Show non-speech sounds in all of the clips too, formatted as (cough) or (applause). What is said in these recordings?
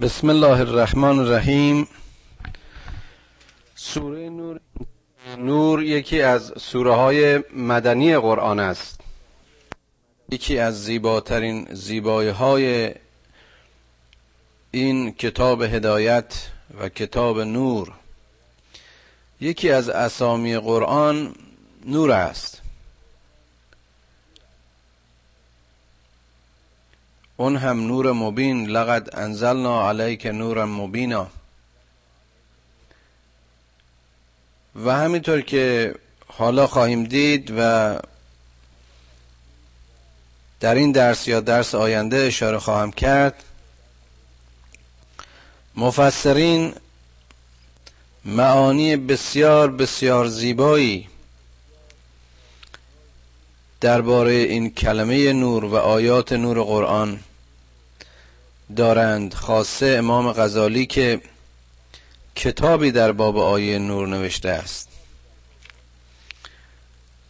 بسم الله الرحمن الرحیم. سوره نور نور یکی از سوره های مدنی قرآن است. یکی از زیباترین زیبایی های این کتاب هدایت و کتاب نور. یکی از اسامی قرآن نور است. اون هم نور مبین لقد انزلنا علیک نورا مبینا. و همینطور که حالا خواهیم دید و در این درس یا درس آینده اشاره خواهم کرد مفسرین معانی بسیار بسیار زیبایی درباره این کلمه نور و آیات نور قرآن دارند. خاصه امام غزالی که کتابی در باب آیه نور نوشته است.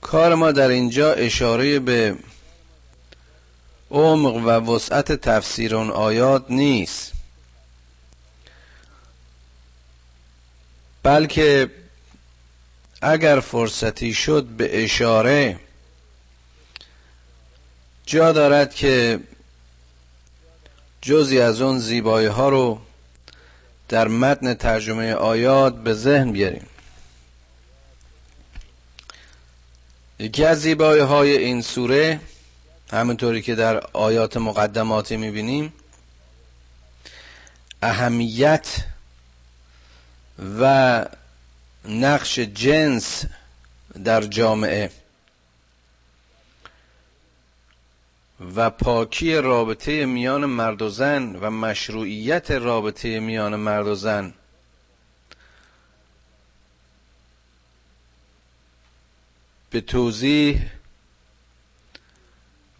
کار ما در اینجا اشاره به عمق و وسعت تفسیر اون آیات نیست. بلکه اگر فرصتی شد به اشاره جا دارد که جزی از اون زیبایی ها رو در متن ترجمه آیات به ذهن بیاریم. یکی از زیبایی های این سوره همونطوری که در آیات مقدماتی می‌بینیم اهمیت و نقش جنس در جامعه. و پاکی رابطه میان مرد و زن و مشروعیت رابطه میان مرد و زن. به توضیح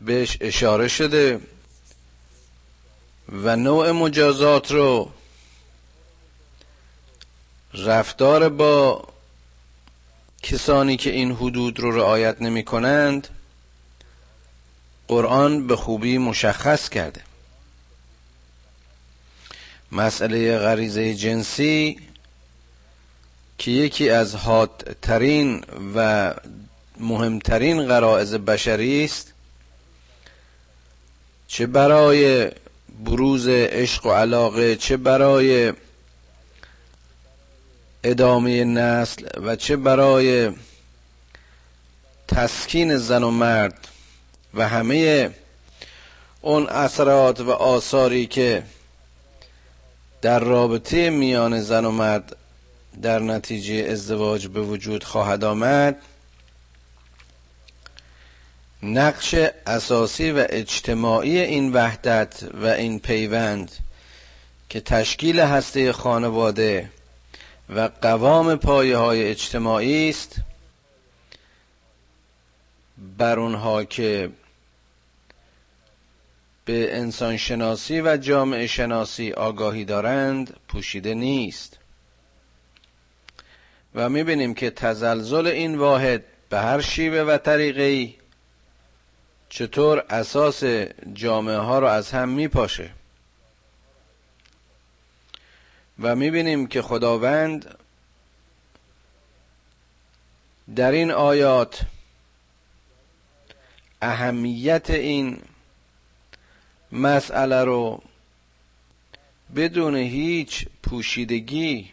بهش اشاره شده و نوع مجازات رو رفتار با کسانی که این حدود رو رعایت نمی کنند قرآن به خوبی مشخص کرده. مسئله غریزه جنسی که یکی از حادترین و مهمترین غرائز بشری است چه برای بروز عشق و علاقه چه برای ادامه نسل و چه برای تسکین زن و مرد. و همه اون اثرات و آثاری که در رابطه میان زن و مرد در نتیجه ازدواج به وجود خواهد آمد نقش اساسی و اجتماعی این وحدت و این پیوند که تشکیل هسته خانواده و قوام پایه های اجتماعی است بر اونها که به انسان شناسی و جامعه شناسی آگاهی دارند پوشیده نیست. و می‌بینیم که تزلزل این واحد به هر شیوه و طریقی چطور اساس جامعه ها رو از هم میپاشه. و می‌بینیم که خداوند در این آیات اهمیت این مسئله رو بدون هیچ پوشیدگی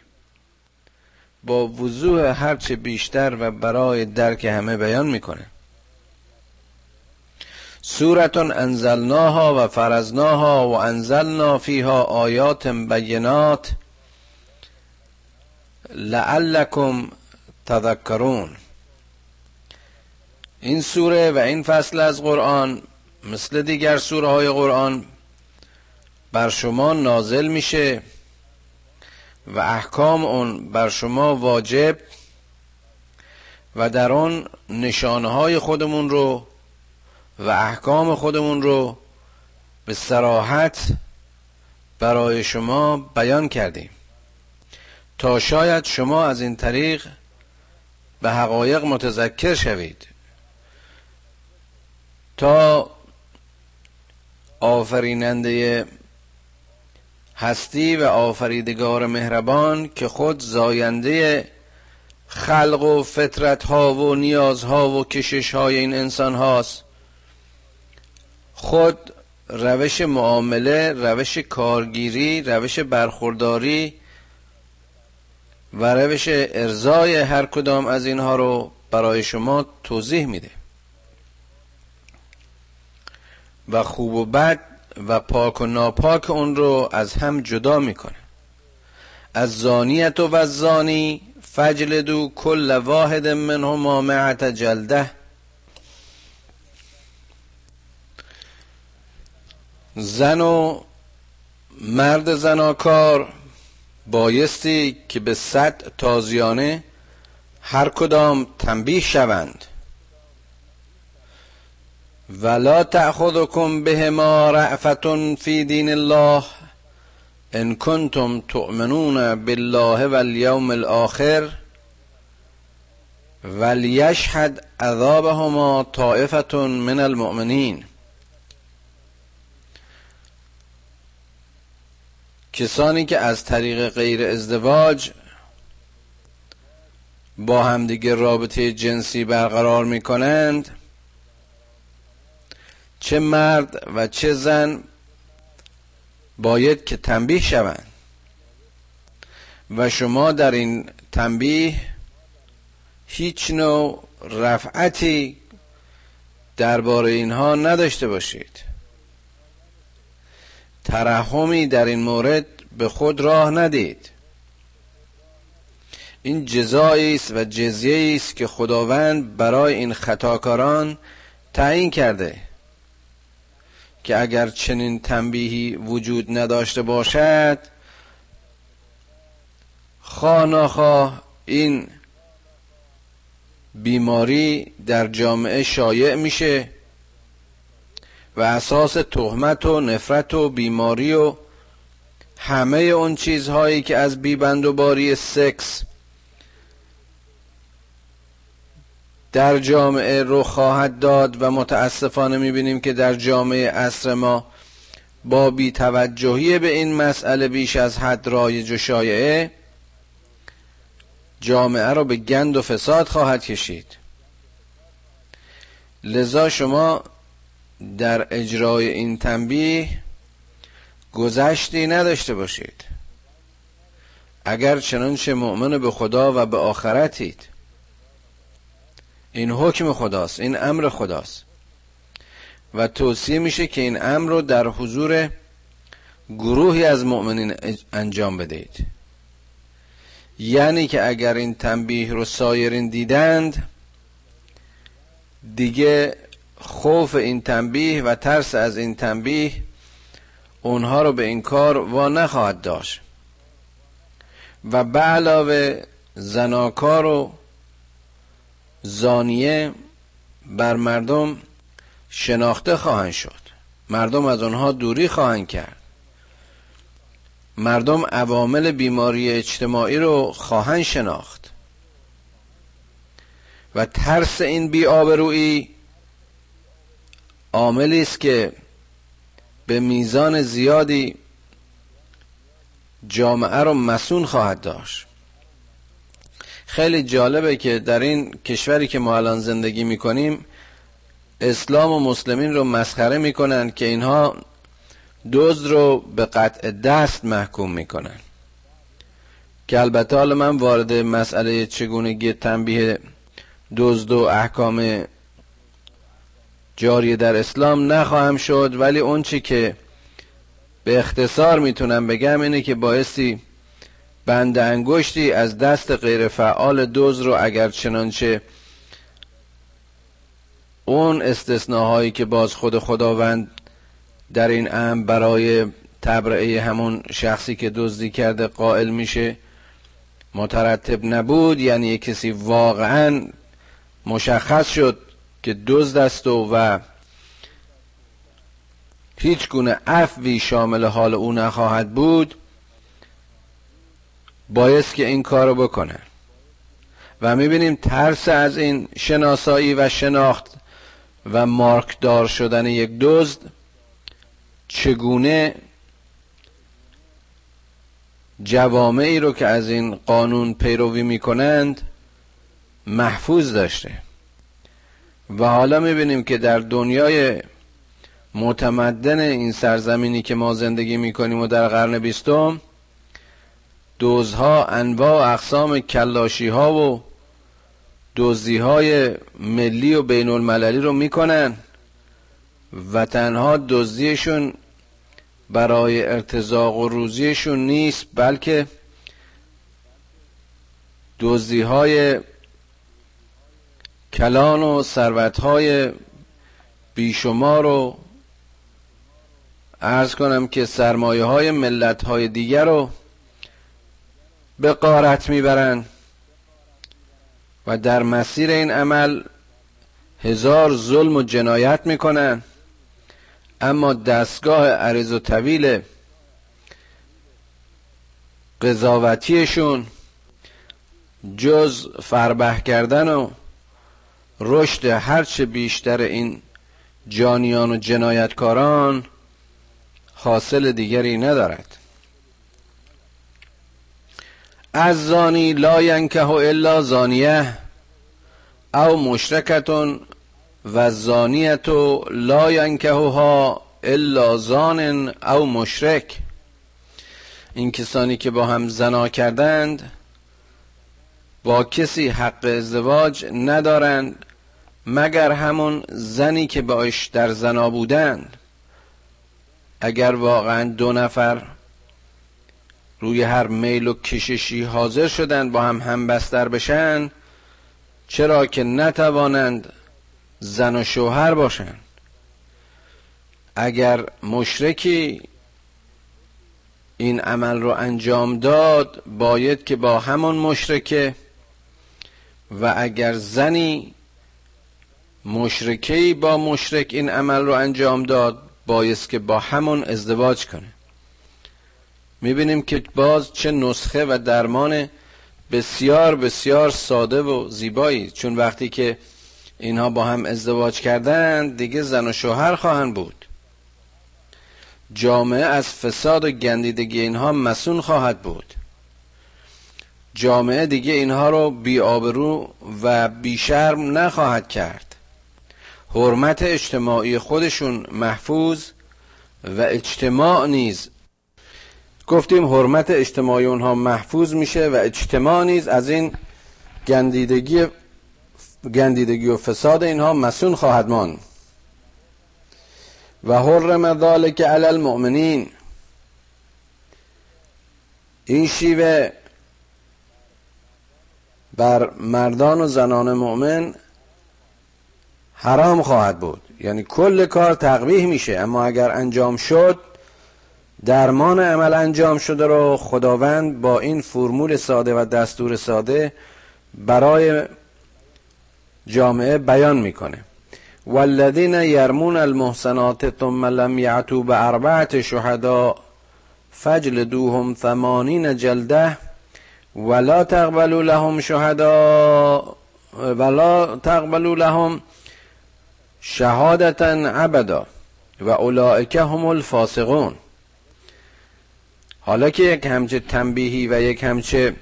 با وضوح هرچه بیشتر و برای درک همه بیان می‌کنه. سورتون انزلناها و فرزناها و انزلنا فیها آیات بینات لعلکم تذکرون. این سوره و این فصل از قرآن مثل دیگر سوره های قرآن بر شما نازل میشه و احکام اون بر شما واجب و در آن نشانه های خودمون رو و احکام خودمون رو به سراحت برای شما بیان کردیم. تا شاید شما از این طریق به حقایق متذکر شوید. تا آفریننده هستی و آفریدگار مهربان که خود زاینده خلق و فطرت ها و نیازها و کشش های این انسان هاست خود روش معامله روش کارگیری روش برخورداری و روش ارزای هر کدام از اینها رو برای شما توضیح میده. و خوب و بد و پاک و ناپاک اون رو از هم جدا می‌کنه. از زانیت و زانی فجلدو کل واحد منهما معت جلده. زن و مرد زناکار بایستی که به صد تازیانه هر کدام تنبیه شوند. ولا تأخذكم بهما رأفة فی دین الله ان کنتم تؤمنون بالله والیوم الاخر ولیشهد عذابهما طائفة من المؤمنین کسانی که از طریق غیر ازدواج با همدیگه رابطه جنسی برقرار می کنند چه مرد و چه زن باید که تنبیه شوند. و شما در این تنبیه هیچ نوع رفعتی درباره اینها نداشته باشید. ترحمی در این مورد به خود راه ندید. این جزایی است و جزیه است که خداوند برای این خطاکاران تعیین کرده. که اگر چنین تنبیهی وجود نداشته باشد خواه این بیماری در جامعه شایع میشه و اساس تهمت و نفرت و بیماری و همه اون چیزهایی که از بیبند و باری سکس در جامعه رو خواهد داد و متاسفانه می‌بینیم که در جامعه اصر ما با بیتوجهی به این مسئله بیش از حد رایج و شایعه جامعه رو به گند و فساد خواهد کشید. لذا شما در اجرای این تنبیه گذشتی نداشته باشید. اگر چنانچه مؤمن به خدا و به آخرتید این حکم خداست این امر خداست. و توصیه میشه که این امر رو در حضور گروهی از مؤمنین انجام بدهید. یعنی که اگر این تنبیه رو سایرین دیدند دیگه خوف این تنبیه و ترس از این تنبیه اونها رو به این کار وا نخواهد داشت. و به علاوه زناکار و زانیه بر مردم شناخته خواهند شد. مردم از آنها دوری خواهند کرد. مردم عوامل بیماری اجتماعی رو خواهند شناخت. و ترس این بیآبرویی عاملی است که به میزان زیادی جامعه رو مسون خواهد داشت. خیلی جالبه که در این کشوری که ما الان زندگی می‌کنیم اسلام و مسلمین رو مسخره می‌کنن که اینها دزد رو به قطع دست محکوم می‌کنن. که البته حالا من وارد مسئله چگونگی تنبیه دزد و احکام جاری در اسلام نخواهم شد ولی اون چی که به اختصار می‌تونم بگم اینه که بایستی بند انگشتی از دست غیر فعال دوز رو اگر چنانچه اون استثناهایی که باز خود خداوند در این امر برای تبرعه همون شخصی که دزدی کرده قائل میشه مترتب نبود یعنی کسی واقعا مشخص شد که دزد است و هیچ گونه عفوی شامل حال او نخواهد بود. بایست که این کارو بکنه. و می‌بینیم ترس از این شناسایی و شناخت و مارکدار شدن یک دزد چگونه جوامعی رو که از این قانون پیروی می‌کنند محفوظ داشته. و حالا می‌بینیم که در دنیای متمدن این سرزمینی که ما زندگی می‌کنیم و در قرن بیستم دوزها انواع اقسام کلاشی ها و دزدی های ملی و بین المللی رو می‌کنن و تنها دزدیشون برای ارتزاق و روزیشون نیست بلکه دزدی های کلان و ثروت های بیشمار رو ارز کنم که سرمایه های ملت های دیگر رو به قارت می‌برند و در مسیر این عمل هزار ظلم و جنایت می‌کنن. اما دستگاه عریض و طویل قضاوتیشون جز فربه کردن و رشد هرچه بیشتر این جانیان و جنایتکاران حاصل دیگری ندارد. از زانی لا ینکه الا زانیه او مشرکتون و زانیتو لا ینکهها الا زان او مشرک. این کسانی که با هم زنا کردند با کسی حق ازدواج ندارند مگر همون زنی که باش در زنا بودند. اگر واقعا دو نفر روی هر میل و کششی حاضر شدن با هم هم بستر بشن چرا که نتوانند زن و شوهر باشند اگر مشرکی این عمل رو انجام داد باید که با همون مشرکه. و اگر زنی مشرکی با مشرک این عمل رو انجام داد بایست که با همون ازدواج کنه. می‌بینیم که باز چه نسخه و درمان بسیار بسیار ساده و زیبایی. چون وقتی که اینها با هم ازدواج کردن دیگه زن و شوهر خواهند بود. جامعه از فساد و گندیدگی اینها مسون خواهد بود. جامعه دیگه اینها رو بی آبرو و بی شرم نخواهد کرد. حرمت اجتماعی خودشون محفوظ و اجتماع نیز گفتیم حرمت اجتماعی اونها محفوظ میشه و اجتماع نیز از این گندیدگی گندیدگی و فساد اینها مسون خواهد ماند. و حرم ذالک علی المؤمنین. این شیوه بر مردان و زنان مؤمن حرام خواهد بود. یعنی کل کار تقویح میشه اما اگر انجام شد درمان عمل انجام شده رو خداوند با این فرمول ساده و دستور ساده برای جامعه بیان می‌کنه. والذین یرمون المحسنات ثم لم یعتوا باربعه شهداء فجلدوهم ثمانین جلده ولا تقبلوا لهم شهداء ولا تقبلوا لهم شهادتا ابدا و اولئک هم الفاسقون. حالا که یک همچه تنبیهی و یک همچه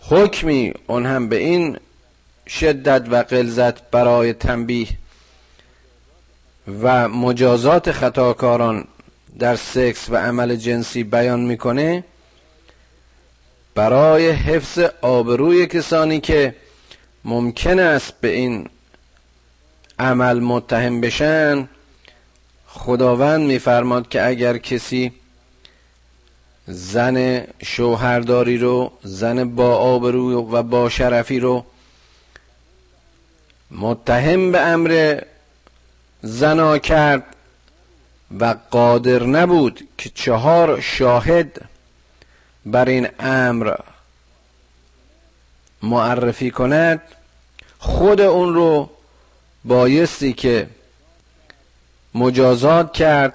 حکمی اون هم به این شدت و قلزت برای تنبیه و مجازات خطاکاران در سکس و عمل جنسی بیان می‌کنه برای حفظ آبروی کسانی که ممکن است به این عمل متهم بشن خداوند میفرماد که اگر کسی زن شوهرداری رو زن با آبرو و با شرفی رو متهم به امر زنا کرد و قادر نبود که چهار شاهد بر این امر معرفی کند. خود اون رو بایستی که مجازات کرد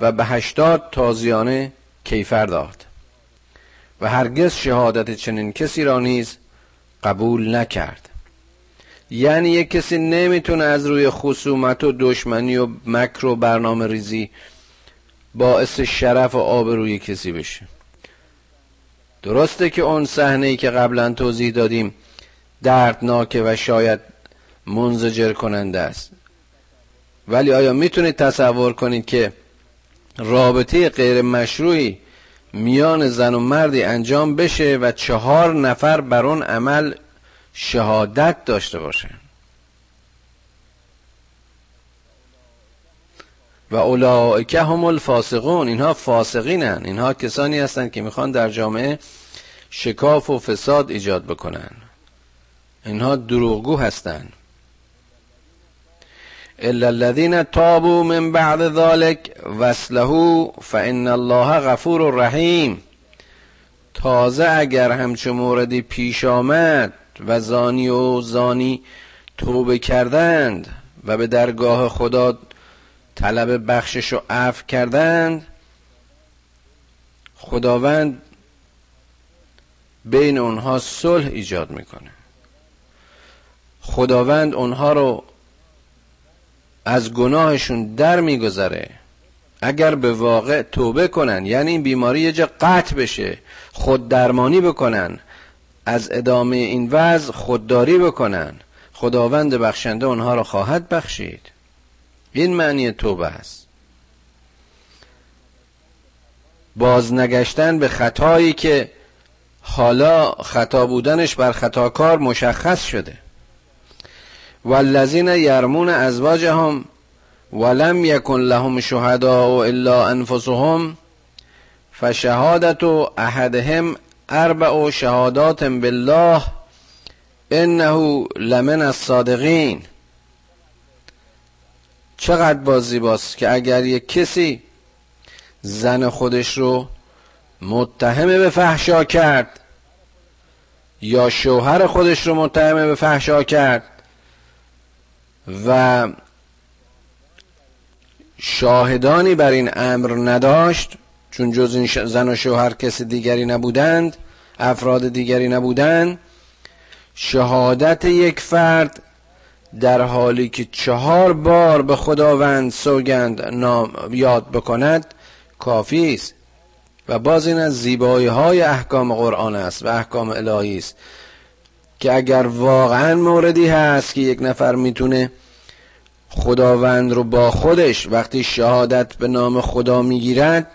و به هشتاد تازیانه کیفر داد. و هرگز شهادت چنین کسی را نیز قبول نکرد. یعنی یک کسی نمی‌تونه از روی خصومت و دشمنی و مکر و برنامه ریزی باعث شرف و آبروی کسی بشه. درسته که اون صحنه ای که قبلا توضیح دادیم دردناکه و شاید منزجر کننده است. ولی آیا می‌تونید تصور کنید که رابطه غیر مشروعی میان زن و مردی انجام بشه و چهار نفر بر اون عمل شهادت داشته باشه. و اولئک هم الفاسقون. اینها فاسقینن. اینها کسانی هستند که می‌خوان در جامعه شکاف و فساد ایجاد بکنن. اینها دروغگو هستند الا الذين تابوا من بعد ذلك وصله فان الله غفور رحیم تازه اگر همچه موردی پیش آمد و زانی و زانی توبه کردند و به درگاه خدا طلب بخشش و عفو کردند خداوند بین اونها صلح ایجاد می‌کنه. خداوند اونها رو از گناهشون در میگذره. اگر به واقع توبه کنن یعنی این بیماری یه جا قطع بشه خود درمانی بکنن از ادامه این وضع خودداری بکنن خداوند بخشنده اونها را خواهد بخشید. این معنی توبه است. بازنگشتن به خطایی که حالا خطا بودنش بر خطاکار مشخص شده. والذین یرمون ازواجهم ولم یکن لهم شهداء الا انفسهم فشهادت احدهم اربع شهادات بالله انه لمن الصادقین. چقدر بازی باست که اگر یک کسی زن خودش رو متهم به فحشا کرد یا شوهر خودش رو متهم به فحشا کرد و شاهدانی بر این امر نداشت چون جز این زن و شوهر کسی دیگری نبودند افراد دیگری نبودند شهادت یک فرد در حالی که چهار بار به خداوند سوگند نام یاد بکند کافی است. و باز این از زیبایی های احکام قرآن است و احکام الهی است. که اگر واقعا موردی هست که یک نفر می‌تونه خداوند رو با خودش وقتی شهادت به نام خدا می‌گیرد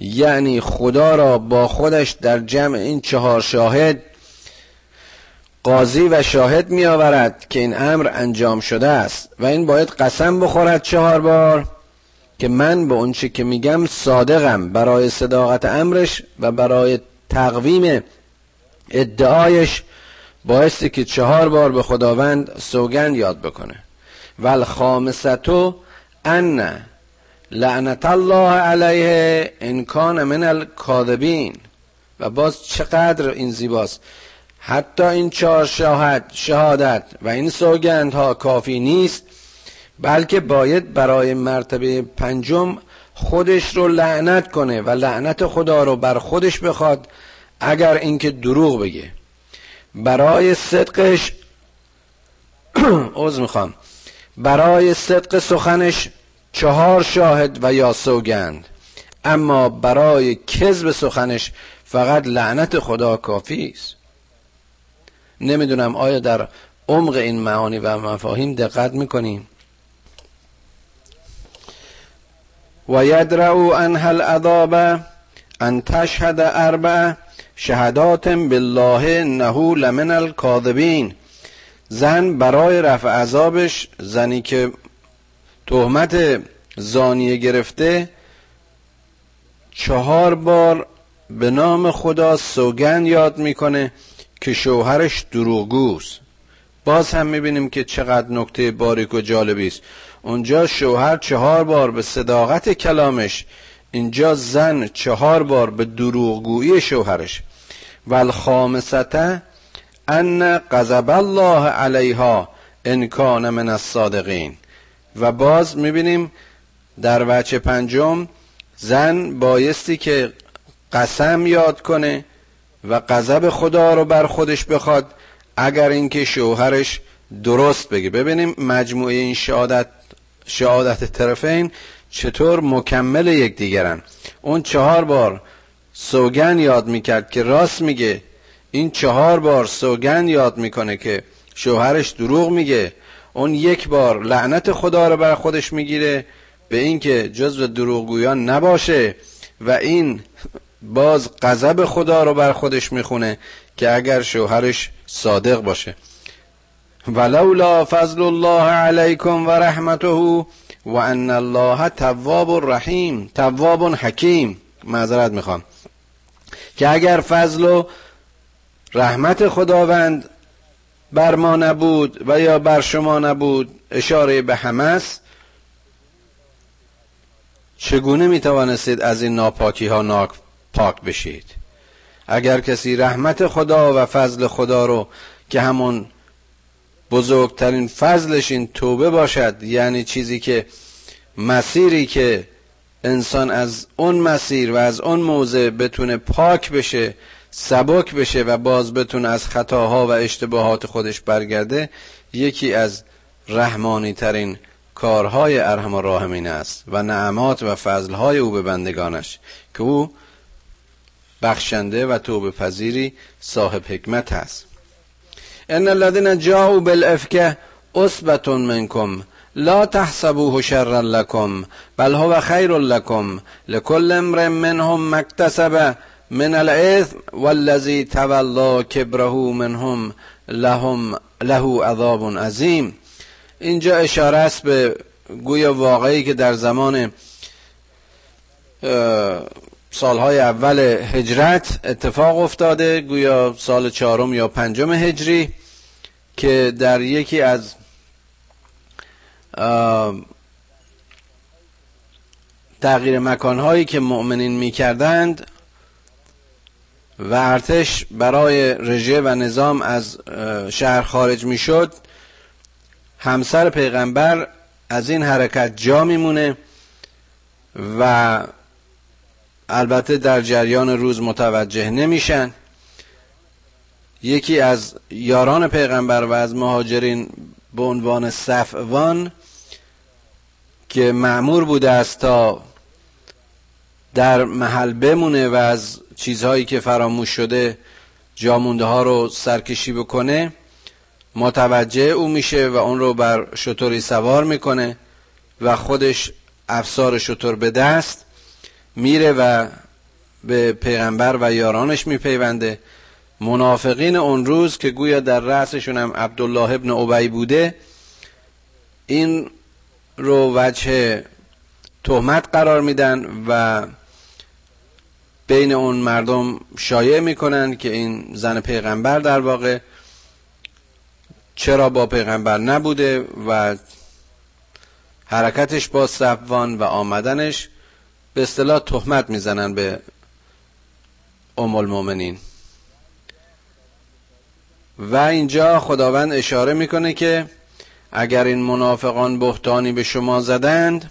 یعنی خدا را با خودش در جمع این چهار شاهد قاضی و شاهد می آورد که این امر انجام شده است و این باید قسم بخورد چهار بار که من به اونچه که میگم صادقم برای صداقت امرش و برای تقویم ادعایش بایستی که چهار بار به خداوند سوگند یاد بکنه. و الخامستو ان لعنت الله علیه ان کان من الکاذبین. و باز چقدر این زیباست. حتی این چهار شاهد شهادت و این سوگندها کافی نیست بلکه باید برای مرتبه پنجم خودش رو لعنت کنه و لعنت خدا رو بر خودش بخواد اگر اینکه دروغ بگه. برای صدقش (clears throat) عوض می‌خوام. برای صدق سخنش چهار شاهد و یا سوگند. اما برای کذب سخنش فقط لعنت خدا کافی است. نمی‌دونم آیا در عمق این معانی و مفاهیم دقت می‌کنیم و یدرعو انها العذاب ان تشهد اربع شهدات بالله انه لمن الكاذبین زن برای رفع عذابش زنی که تهمت زانیه گرفته چهار بار به نام خدا سوگند یاد می‌کنه که شوهرش دروغگوست. باز هم می‌بینیم که چقدر نکته باریک و جالبی است. اونجا شوهر چهار بار به صداقت کلامش اینجا زن چهار بار به دروغگویی شوهرش. و الخامسته ان غضب الله علیها ان کان من الصادقین و باز می‌بینیم در وچه پنجم زن بایستی که قسم یاد کنه و غضب خدا رو بر خودش بخواد اگر اینکه شوهرش درست بگه. ببینیم مجموعه این شهادت شهادت طرفین چطور مکمل یکدیگرن؟ اون چهار بار سوگن یاد می‌کرد که راست میگه. این چهار بار سوگن یاد می‌کنه که شوهرش دروغ میگه. اون یک بار لعنت خدا رو بر خودش می‌گیره به اینکه جزو دروغگویان نباشه و این باز غضب خدا رو بر خودش می‌خونه که اگر شوهرش صادق باشه. ولولا فضل الله علیکم و رحمته و ان الله تواب رحیم تواب حکیم. معذرت می‌خوام. که اگر فضل و رحمت خداوند بر ما نبود و یا بر شما نبود اشاره به همه است چگونه می توانستید از این ناپاکی ها پاک بشید؟ اگر کسی رحمت خدا و فضل خدا رو که همون بزرگترین فضلش این توبه باشد یعنی چیزی که مسیری که انسان از اون مسیر و از اون موضع بتونه پاک بشه سبک بشه و باز بتونه از خطاها و اشتباهات خودش برگرده یکی از رحمانی ترین کارهای ارحم راهمین است و نعمات و فضلهای او به بندگانش که او بخشنده و توبه پذیری صاحب حکمت است. ان الذين جاءوا بالافك اثبت منكم لا تحسبوه شرا لكم بل هو خير لكم. لكل امر منهم مكتسب من الاثم والذي تولى كبره منهم لهم له عذاب عظیم اینجا اشاره است به گویا واقعی که در زمان سالهای اول هجرت اتفاق افتاده گویا سال چهارم یا پنجم هجری. که در یکی از تغییر مکانهایی که مؤمنین می‌کردند و ارتش برای رژه و نظام از شهر خارج می‌شد همسر پیغمبر از این حرکت جا میمونه و البته در جریان روز متوجه نمیشن. یکی از یاران پیغمبر و از مهاجرین به عنوان صفوان که معمور بوده است تا در محل بمونه و از چیزهایی که فراموش شده جامونده ها رو سرکشی بکنه متوجه او میشه و اون رو بر شطوری سوار می‌کنه و خودش افسار شطور به دست میره و به پیغمبر و یارانش میپیونده. منافقین اون روز که گویا در رأسشون هم عبدالله ابن عبی بوده این رو وجه تهمت قرار میدن و بین اون مردم شایع می‌کنن که این زن پیغمبر در واقع چرا با پیغمبر نبوده و حرکتش با صفوان و آمدنش به اصطلاح تهمت می‌زنن به ام المؤمنین. و اینجا خداوند اشاره می‌کنه که اگر این منافقان بهتانی به شما زدند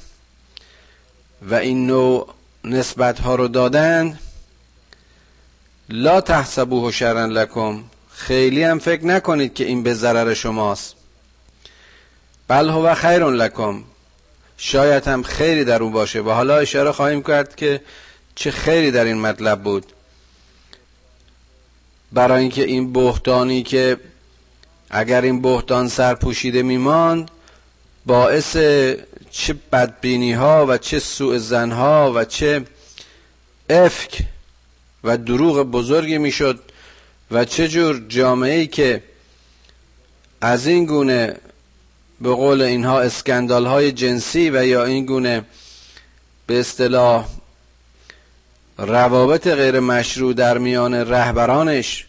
و این نوع نسبت ها رو دادند لا تحسبوه شرن لکم. خیلی هم فکر نکنید که این به ضرر شماست. بل هو خیر لکم. شاید هم خیری در او باشه. و حالا اشاره خواهیم کرد که چه خیری در این مطلب بود. برای اینکه این بهتانی که اگر این بهتان سرپوشیده میماند باعث چه بدبینی ها و چه سوء زن ها و چه افک و دروغ بزرگی می‌شد و چه جور جامعه ای که از این گونه به قول اینها اسکندال های جنسی و یا این گونه به اصطلاح روابط غیر مشروع در میان رهبرانش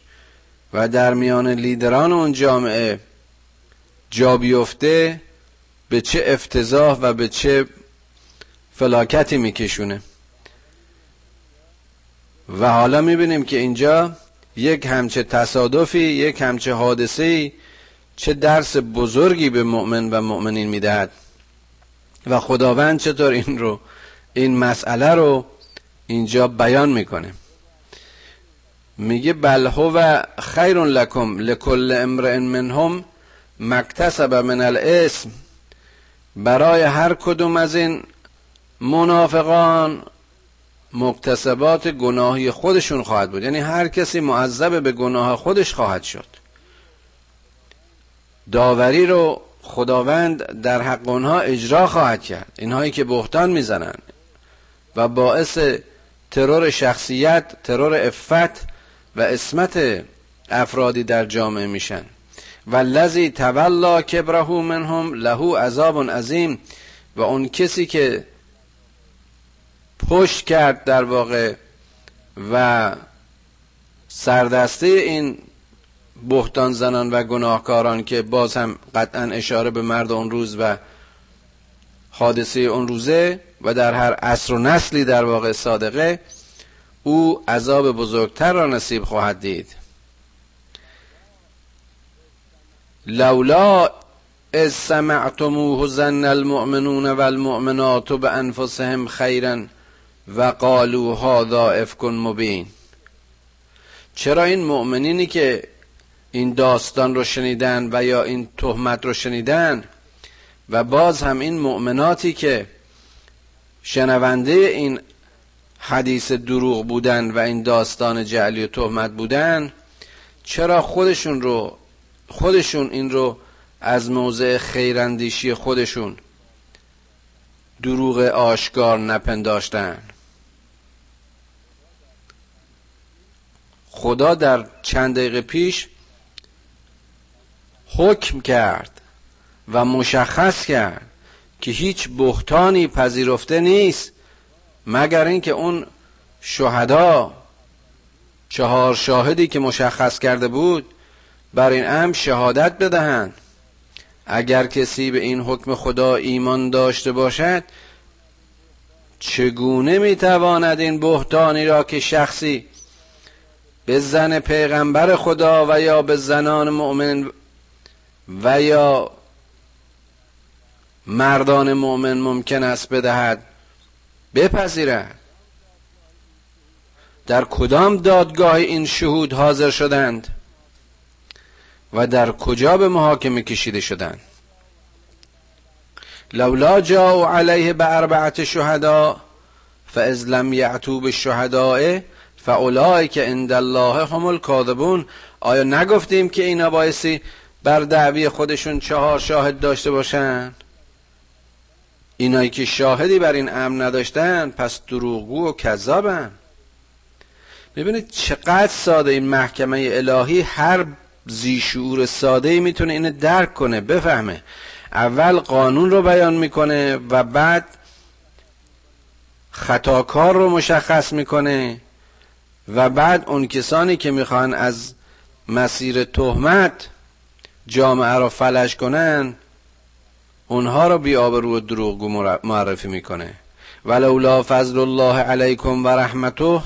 و در میان لیدران اون جامعه جا بیفته به چه افتضاح و به چه فلاکتی میکشونه. و حالا می‌بینیم که اینجا یک همچه تصادفی یک همچه حادثه چه درس بزرگی به مؤمن و مؤمنین می‌دهد. و خداوند چطور این رو این مسئله رو اینجا بیان می‌کنه. میگه بل هو خیر لکم لکل امرئ منهم مکتسب من الاسم. برای هر کدوم از این منافقان مکتسبات گناهی خودشون خواهد بود. یعنی هر کسی معذب به گناه خودش خواهد شد. داوری رو خداوند در حق اونها اجرا خواهد کرد. اینهایی که بهتان می‌زنن و باعث ترور شخصیت ترور افت و اسمت افرادی در جامعه میشن. و لذی تولا کبره منهم له عذاب عظیم و اون کسی که پشت کرد در واقع و سردسته این بهتان زنان و گناهکاران که باز هم قطعا اشاره به مرد اون روز و حادثه اون روزه و در هر عصر و نسلی در واقع صادقه او عذاب بزرگتر را نصیب خواهد دید. لولا از سمعتموه زن المؤمنون والمؤمنات بانفسهم خیرا و قالوا هذا افک مبین. چرا این مؤمنینی که این داستان رو شنیدن و یا این تهمت رو شنیدن و باز هم این مؤمناتی که شنونده این حدیث دروغ بودن و این داستان جعلی و تهمت بودن چرا خودشون رو خودشون این رو از موضع خیراندیشی خودشون دروغ آشکار نپنداشتن؟ خدا در چند دقیقه پیش حکم کرد و مشخص کرد که هیچ بهتانی پذیرفته نیست مگر اینکه اون شهدا چهار شاهدی که مشخص کرده بود بر این امر شهادت بدهند. اگر کسی به این حکم خدا ایمان داشته باشد چگونه می‌تواند این بهتانی را که شخصی به زن پیغمبر خدا و یا به زنان مؤمن و یا مردان مؤمن ممکن است بدهد؟ بپذیرد. در کدام دادگاه این شهود حاضر شدند؟ و در کجا به محاکمه کشیده شدند؟ لولا جاءوا علیه به اربعت شهدا فاذ لم یعتوا بالشهداء فاولئک عند الله هم الکاذبون. آیا نگفتیم که اینا بایستی بر دعوی خودشون چهار شاهد داشته باشن؟ اینایی که شاهدی بر این امر نداشتن پس دروغگو و کذابن. ببینید چقدر ساده این محکمه الهی هر زیشور ساده ای می‌تونه اینو درک کنه بفهمه. اول قانون رو بیان می‌کنه و بعد خطاکار رو مشخص می‌کنه و بعد اون کسانی که می‌خوان از مسیر تهمت جامعه را فلش کنن اونها رو بی آبرو و دروغگو معرفی می‌کنه. ولولا فضل الله علیکم و رحمته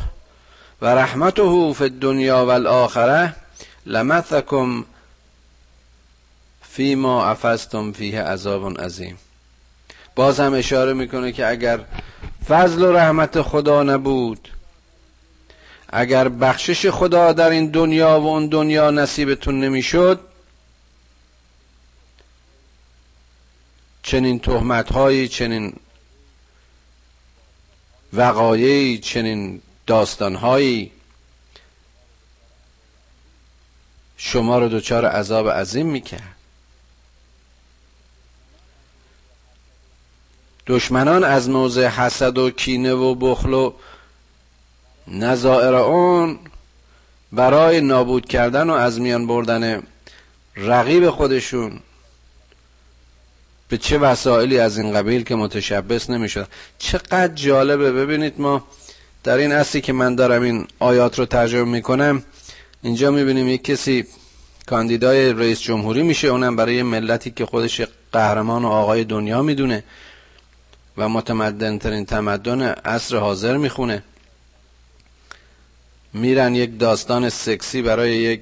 و رحمته فی الدنیا و الاخره لمثکم فیما افستم فیه عذاب عظیم. باز هم اشاره می‌کنه که اگر فضل و رحمت خدا نبود اگر بخشش خدا در این دنیا و اون دنیا نصیبتون نمی‌شد چنین تهمت هایی چنین وقایعی چنین داستان هایی شما رو دچار عذاب عظیم می‌کرد. دشمنان از موضع حسد و کینه و بخل و نظائر اون برای نابود کردن و از میان بردن رقیب خودشون به چه وسایلی از این قبیل که متشبس نمی‌شد. چقدر جالبه. ببینید ما در این اصلی که من دارم این آیات رو ترجمه می‌کنم اینجا می‌بینیم یک کسی کاندیدای رئیس جمهوری میشه اونم برای ملتی که خودش قهرمان و آقای دنیا می‌دونه و متمدن ترین تمدن عصر حاضر می‌خونه. میرن یک داستان سکسی برای یک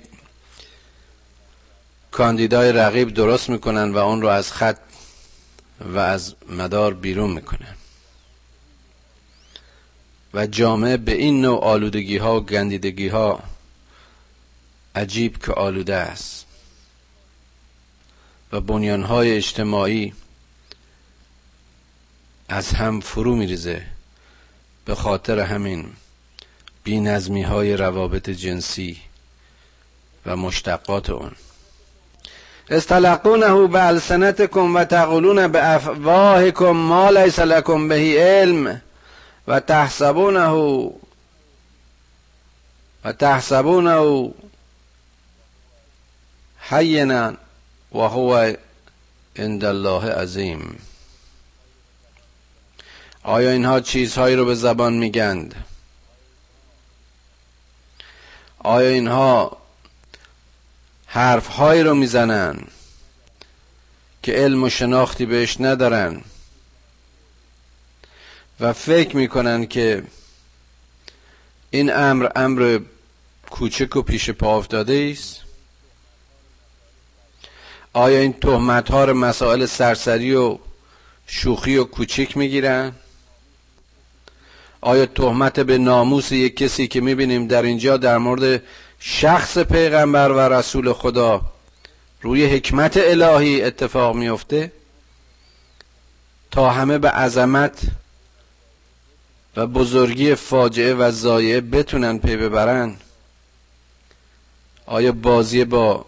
کاندیدای رقیب درست می‌کنن و اون رو از خط و از مدار بیرون می‌کنن و جامعه به این نوع آلودگی ها و گندیدگی ها عجیب که آلوده است. و بنیان های اجتماعی از هم فرو میریزه به خاطر همین بینظمی های روابط جنسی و مشتقات اون. استلقونه به السنتکم و تقولون به افواهکم ما لیس لکم بهی علم و تحسبونه و تحسبونه حینا و هو عند الله عظیم. آیا اینها چیزهایی رو به زبان میگند؟ آیا اینها حرفهایی رو می‌زنن که علم و شناختی بهش ندارن. و فکر می‌کنن که این امر امر کوچک و پیش پا افتاده است آیا این تهمت ها رو مسائل سرسری و شوخی و کوچک می‌گیرن؟ آیا تهمت به ناموس یک کسی که می‌بینیم در اینجا در مورد شخص پیغمبر و رسول خدا روی حکمت الهی اتفاق میفته تا همه به عظمت و بزرگی فاجعه و زایعه بتونن پی ببرن؟ آیا بازی با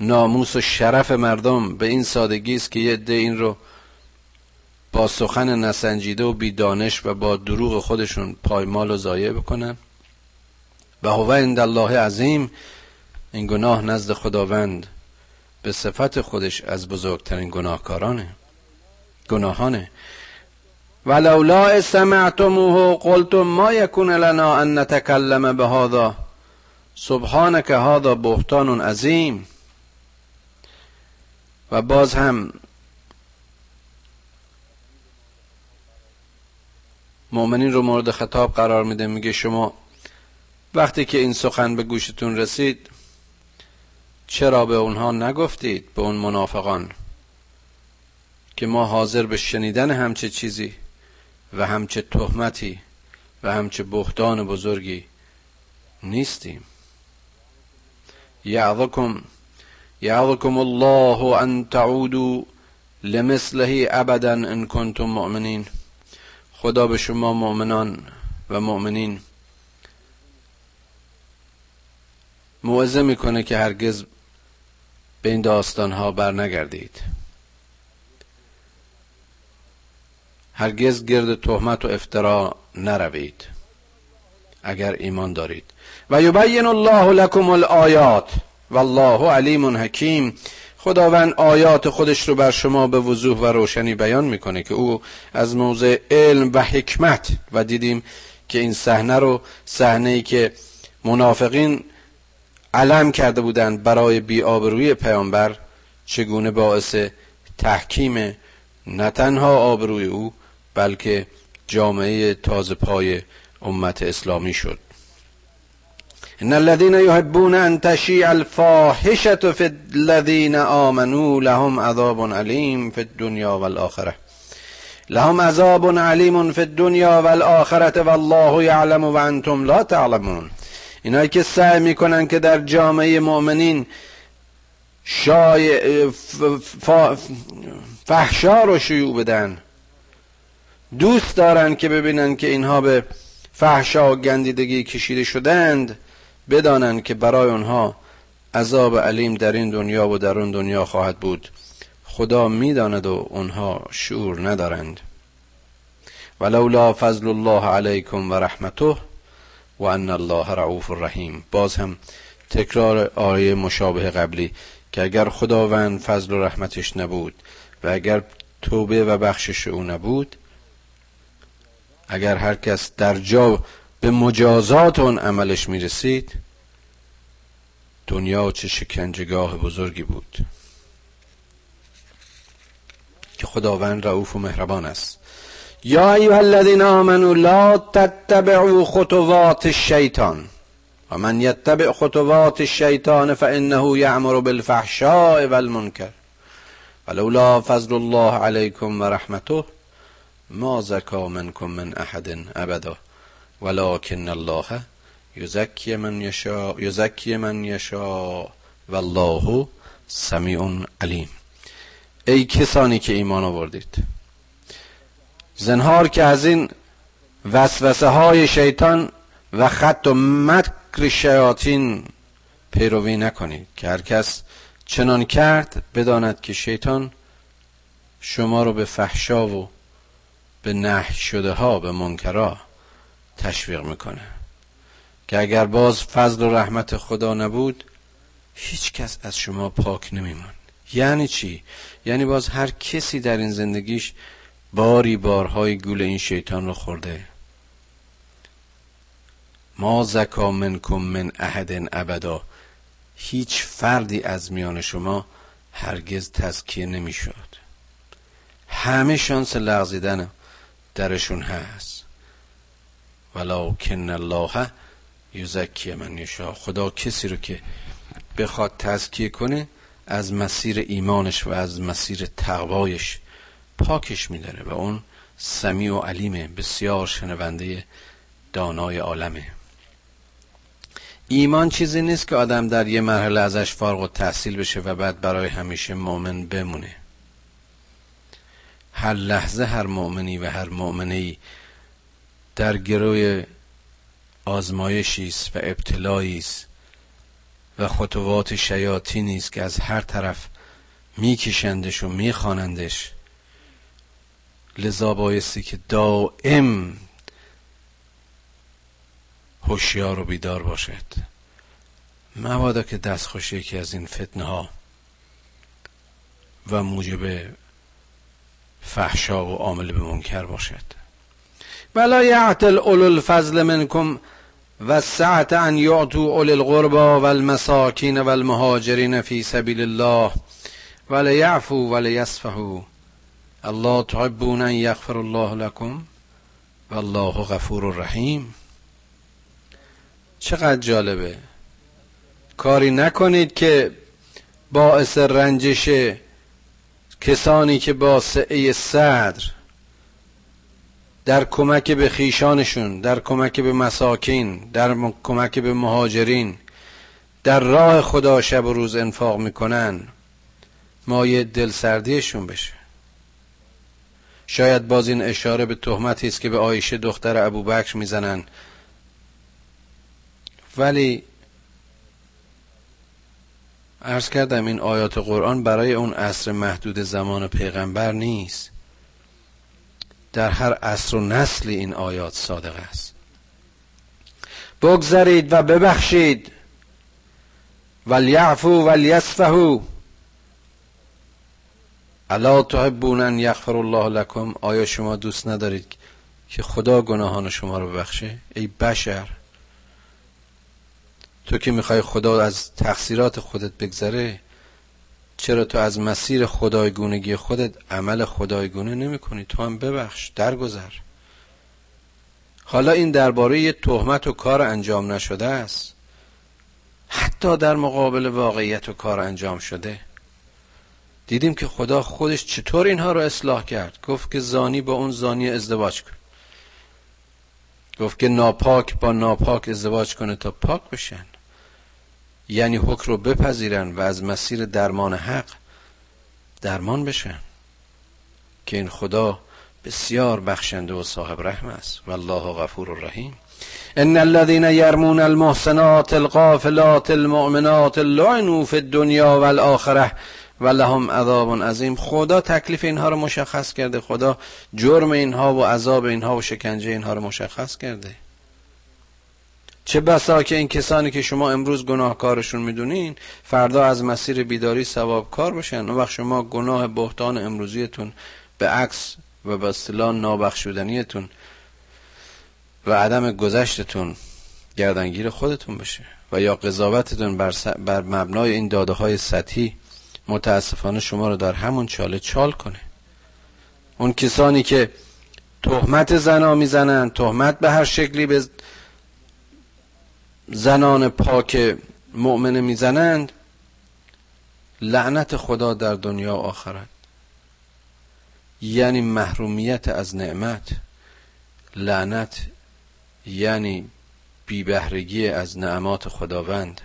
ناموس و شرف مردم به این سادگی است که یه عده این رو با سخن نسنجیده و بیدانش و با دروغ خودشون پایمال و ضایع بکنن؟ و هو عند الله عظیم این گناه نزد خداوند. به صفت خودش از بزرگترین گناهکارانه گناهانه. ولولا سمعتموه قلتم ما یکون لنا ان نتکلم بهذا. سبحانك هذا بهتان عظیم. و باز هم مؤمنین رو مورد خطاب قرار میده میگه شما وقتی که این سخن به گوشتون رسید چرا به اونها نگفتید به اون منافقان؟ که ما حاضر به شنیدن همچه چیزی و همچه تهمتی و همچه بهتان بزرگی نیستیم. یعظکم یعظکم الله ان تعودوا لمثله ابدا ان کنتم مؤمنین. خدا به شما مؤمنان و مؤمنین. موعظه می‌کنه که هرگز به این داستان ها بر نگردید هرگز گرد تهمت و افترا نروید. اگر ایمان دارید. و یبین الله لكم الآیات. والله علیم حکیم. خداوند آیات خودش رو بر شما به وضوح و روشنی بیان می‌کنه که او از موضع علم و حکمت و دیدیم که این صحنه رو صحنه ای که منافقین علم کرده بودند برای بیآبرویی پیامبر چگونه باعث تحکیم نه تنها آبروی او بلکه جامعه تازه پای امت اسلامی شد. ان الذين يحبون ان تشيع الفاحشه في الذين آمنوا لهم عذاب علیم في الدنيا والآخره لهم عذاب علیم في الدنيا والآخره والله يعلم وانتم لا تعلمون. اینایی که سعی می‌کنن که در جامعه مؤمنین شای فحشا رو شیوع بدن دوست دارن که ببینن که اینها به فحشا و گندیدگی کشیده شدند بدانند که برای آنها عذاب علیم در این دنیا و در اون دنیا خواهد بود. خدا می‌داند و اونها شعور ندارند. ولولا فضل الله علیکم و رحمته و ان الله رعوف الرحیم. باز هم تکرار آیه مشابه قبلی که اگر خداوند فضل و رحمتش نبود و اگر توبه و بخشش او نبود اگر هر کس در جا به مجازات اون عملش می‌رسید دنیا چه شکنجگاه بزرگی بود. که خداوند رعوف و مهربان است. یا ایها الذین آمنوا لا تتبعوا خطوات الشیطان. و من یتبع خطوات الشیطان فانه یعمر بالفحشاء والمنکر. ولولا فضل الله علیکم و رحمته ما زکا منکم من احد ابدا. ولكن الله یزکی من یشا یزکی من یشا والله سمیع علیم. ای کسانی که ایمان آوردید زنهار که از این وسوسه های شیطان و خط و مکر شیاطین پیروی نکنید. که هر کس چنان کرد بداند که شیطان شما رو به فحشا و به نه شده ها به منکرا تشویق می‌کنه. که اگر باز فضل و رحمت خدا نبود هیچ کس از شما پاک نمیمون یعنی چی؟ یعنی باز هر کسی در این زندگیش باری بارهای گول این شیطان رو خورده. ما زکا منکم من احد ابدا. هیچ فردی از میان شما هرگز تزکیه نمی‌شد. همه شانس لغزیدن درشون هست. ولکن الله یزکی من یشا خدا کسی رو که بخواد تزکیه کنه از مسیر ایمانش و از مسیر تقوایش پاکش میداره و اون سمیع و علیمه بسیار شنونده دانای عالمه. ایمان چیزی نیست که آدم در یه مرحله ازش فارغ و تحصیل بشه و بعد برای همیشه مؤمن بمونه. هر لحظه هر مؤمنی و هر مؤمنی در گروه آزمایشی است و ابتلایی است و خطوات شیاطینی است که از هر طرف میکشندش و میخوانندش. لذا بایستی که دائم هوشیار و بیدار باشد. مبادا که دستخوش یکی از این فتنه ها و موجب فحشا و عامل به منکر باشد. ولا یعتل اولو الفضل منکم و سعت ان یعطوا اول القربا و المساکین و المهاجرین فی سبیل الله ولیعفو ولیصفحو الله تحبون ان یغفر الله لكم والله غفور رحیم چقدر جالبه کاری نکنید که باعث رنجش کسانی که با سعه صدر در کمک به خیشانشون در کمک به مساکین در کمک به مهاجرین در راه خدا شب و روز انفاق می‌کنن مایه دلسردیشون بشه شاید باز این اشاره به تهمتی است که به آیشه دختر ابوبکر می‌زنن ولی عرض کردم این آیات قرآن برای اون عصر محدود زمان پیغمبر نیست. در هر عصر و نسلی این آیات صادق است. بگذارید و ببخشید. ولیعفو ولیصفحو. الا تحبون ان یغفر الله لكم آیا شما دوست ندارید که خدا گناهان شما رو ببخشه؟ ای بشر. تو که می‌خوای خدا از تقصیرات خودت بگذره چرا تو از مسیر خدایگونگی خودت عمل خدایگونه نمی کنی تو هم ببخش درگذر. حالا این درباره یه تهمت و کار انجام نشده است؟ حتی در مقابل واقعیت و کار انجام شده. دیدیم که خدا خودش چطور اینها رو اصلاح کرد. گفت که زانی با اون زانی ازدواج کن. گفت که ناپاک با ناپاک ازدواج کنه تا پاک بشن. یعنی حکم رو بپذیرن و از مسیر درمان حق درمان بشن. که این خدا بسیار بخشنده و صاحب رحم است. والله غفور رحیم ان الذين يرمون المحسنات الغافلات المؤمنات لعنوا في الدنيا والآخره ولهم عذاب عظیم. خدا تکلیف اینها رو مشخص کرده. خدا جرم اینها و عذاب اینها و شکنجه اینها رو مشخص کرده. چه بسا که این کسانی که شما امروز گناهکارشون می‌دونین فردا از مسیر بیداری ثواب کار بشن اون وقت شما گناه بهتان امروزیتون به عکس و به اصطلاح نابخشودنیتون و عدم گذشتتون گردنگیر خودتون بشه و یا قضاوتتون بر, بر مبنای این داده های سطحی متاسفانه شما رو در همون چاله چال کنه. اون کسانی که تهمت زنا می‌زنن تهمت به هر شکلی به زنان پاک مؤمنه می‌زنند لعنت خدا در دنیا و آخرت یعنی محرومیت از نعمت. لعنت یعنی بیبهرگی از نعمات خداوند.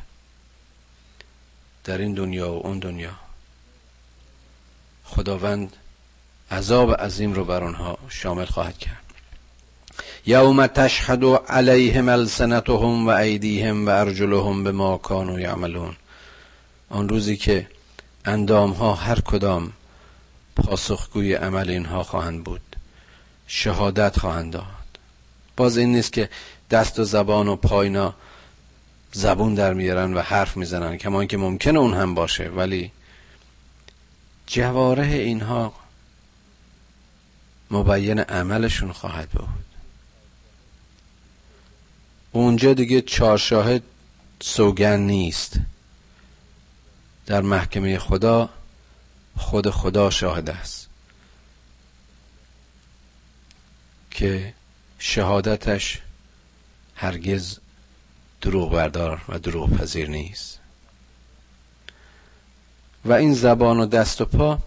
در این دنیا و اون دنیا. خداوند عذاب عظیم رو بر آنها شامل خواهد کرد. یوم تشهد علیهم السنتهم و ایدیهم و ارجلهم به ما کانوا یعملون. آن روزی که اندام ها هر کدام پاسخگوی عمل اینها خواهند بود شهادت خواهند داد. باز این نیست که دست و زبان و پاینا زبون در میارن و حرف می‌زنن کما که ممکنه اون هم باشه ولی جواره اینها مبین عملشون خواهد بود. اونجا دیگه چهار سوگن نیست. در محکمه خدا خود خدا شاهد است. که شهادتش هرگز دروغ بردار و دروغ پذیر نیست. و این زبان و دست و پا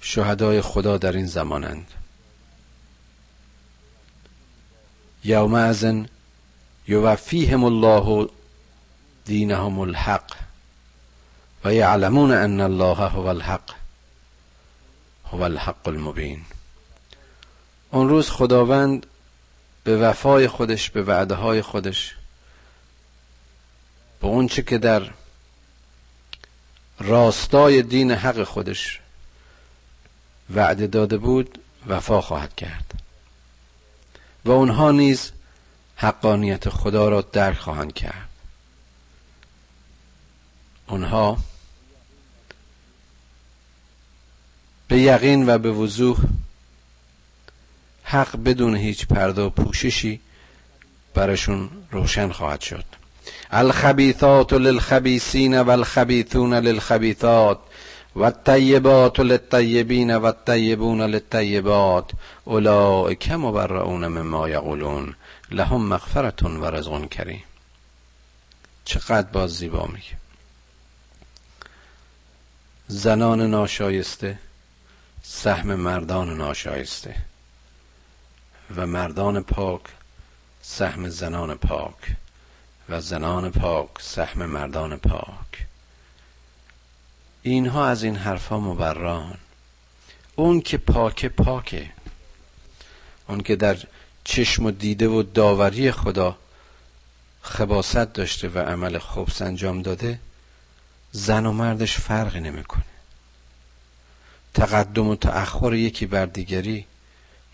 شهدای خدا در این زمانند. یوم ازن یوفیهم الله دینهم الحق و یعلمون ان الله هو الحق هو الحق المبین. اون روز خداوند به وفای خودش به وعده های خودش به اونچه که در راستای دین حق خودش وعده داده بود وفا خواهد کرد. و اونها نیز حقانیت خدا را درک خواهند کرد. اونها به یقین و به وضوح حق بدون هیچ پرده و پوششی برشون روشن خواهد شد. الخبیثات للخبیثین و الخبیثون للخبیثات و الطیبات للطیبین و الطیبون للطیبات اولئک مبرعون مما یقولون لهم مغفرت و رزق کریم چقدر باز زیبا میگه. زنان ناشایسته سهم مردان ناشایسته و مردان پاک سهم زنان پاک. و زنان پاک سهم مردان پاک. اینها از این حرفها مبران. اون که پاک پاکه. اون که در چشم و دیده و داوری خدا خباست داشته و عمل خوب انجام داده زن و مردش فرقی نمی‌کنه. تقدم و تأخر یکی بر دیگری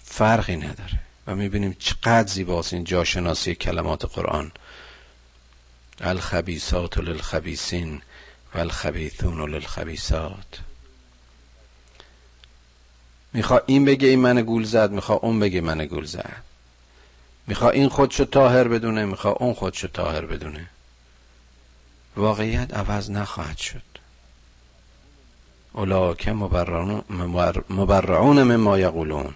فرقی نداره. و می‌بینیم چقدر زیباست این جاشناسی کلمات قرآن. الخبیسات للخبیسین و الخبیثون للخبیسات میخوا این بگه این من گول زد میخوا اون بگه من گول زد. میخوا این خودشو تاهر بدونه میخوا اون خودشو تاهر بدونه. واقعیت عوض نخواهد شد. اولاکه مبرعون مما یقولون.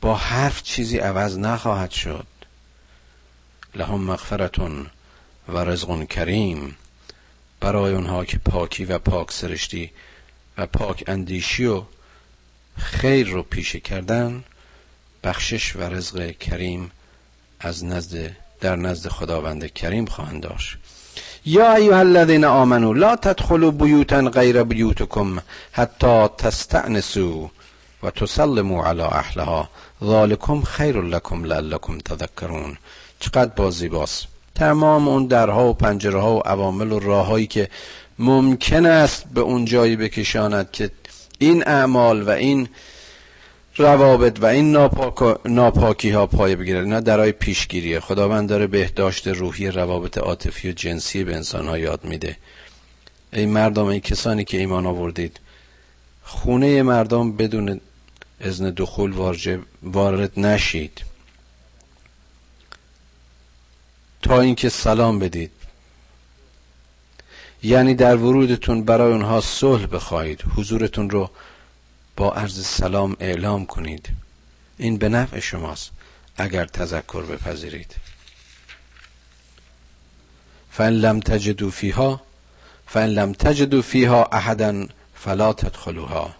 با حرف چیزی عوض نخواهد شد. لهم مغفرتون و رزق کریم برای اونها که پاکی و پاک سرشتی و پاک اندیشی و خیر رو پیشه کردن بخشش و رزق کریم از نزد در نزد خداوند کریم خواهند داشت. یا ایها الذین آمنوا لا تدخلوا بیوتا غیر بیوتکم حتی تستأنسوا و تسلموا علی اهلها. ذالکم خیر لکم لعلکم تذکرون. چقدر بازی باز تمام اون درها و پنجره ها و عوامل و راههایی که ممکن است به اون جایی بکشاند که این اعمال و این روابط و این ناپاک ناپاکی ها پایه بگیرد اینا درای پیشگیریه. خداوند داره بهداشت روحی روابط عاطفی و جنسی به انسان ها یاد میده. ای مردم ای کسانی که ایمان آوردید خونه مردم بدون اذن دخول وارد نشید. تا اینکه سلام بدید. یعنی در ورودتون برای اونها صلح بخواهید حضورتون رو با عرض سلام اعلام کنید. این به نفع شماست اگر تذکر بپذیرید. فان لم تجدو فیها فان لم تجدو فیها احدا فلا تدخلوها.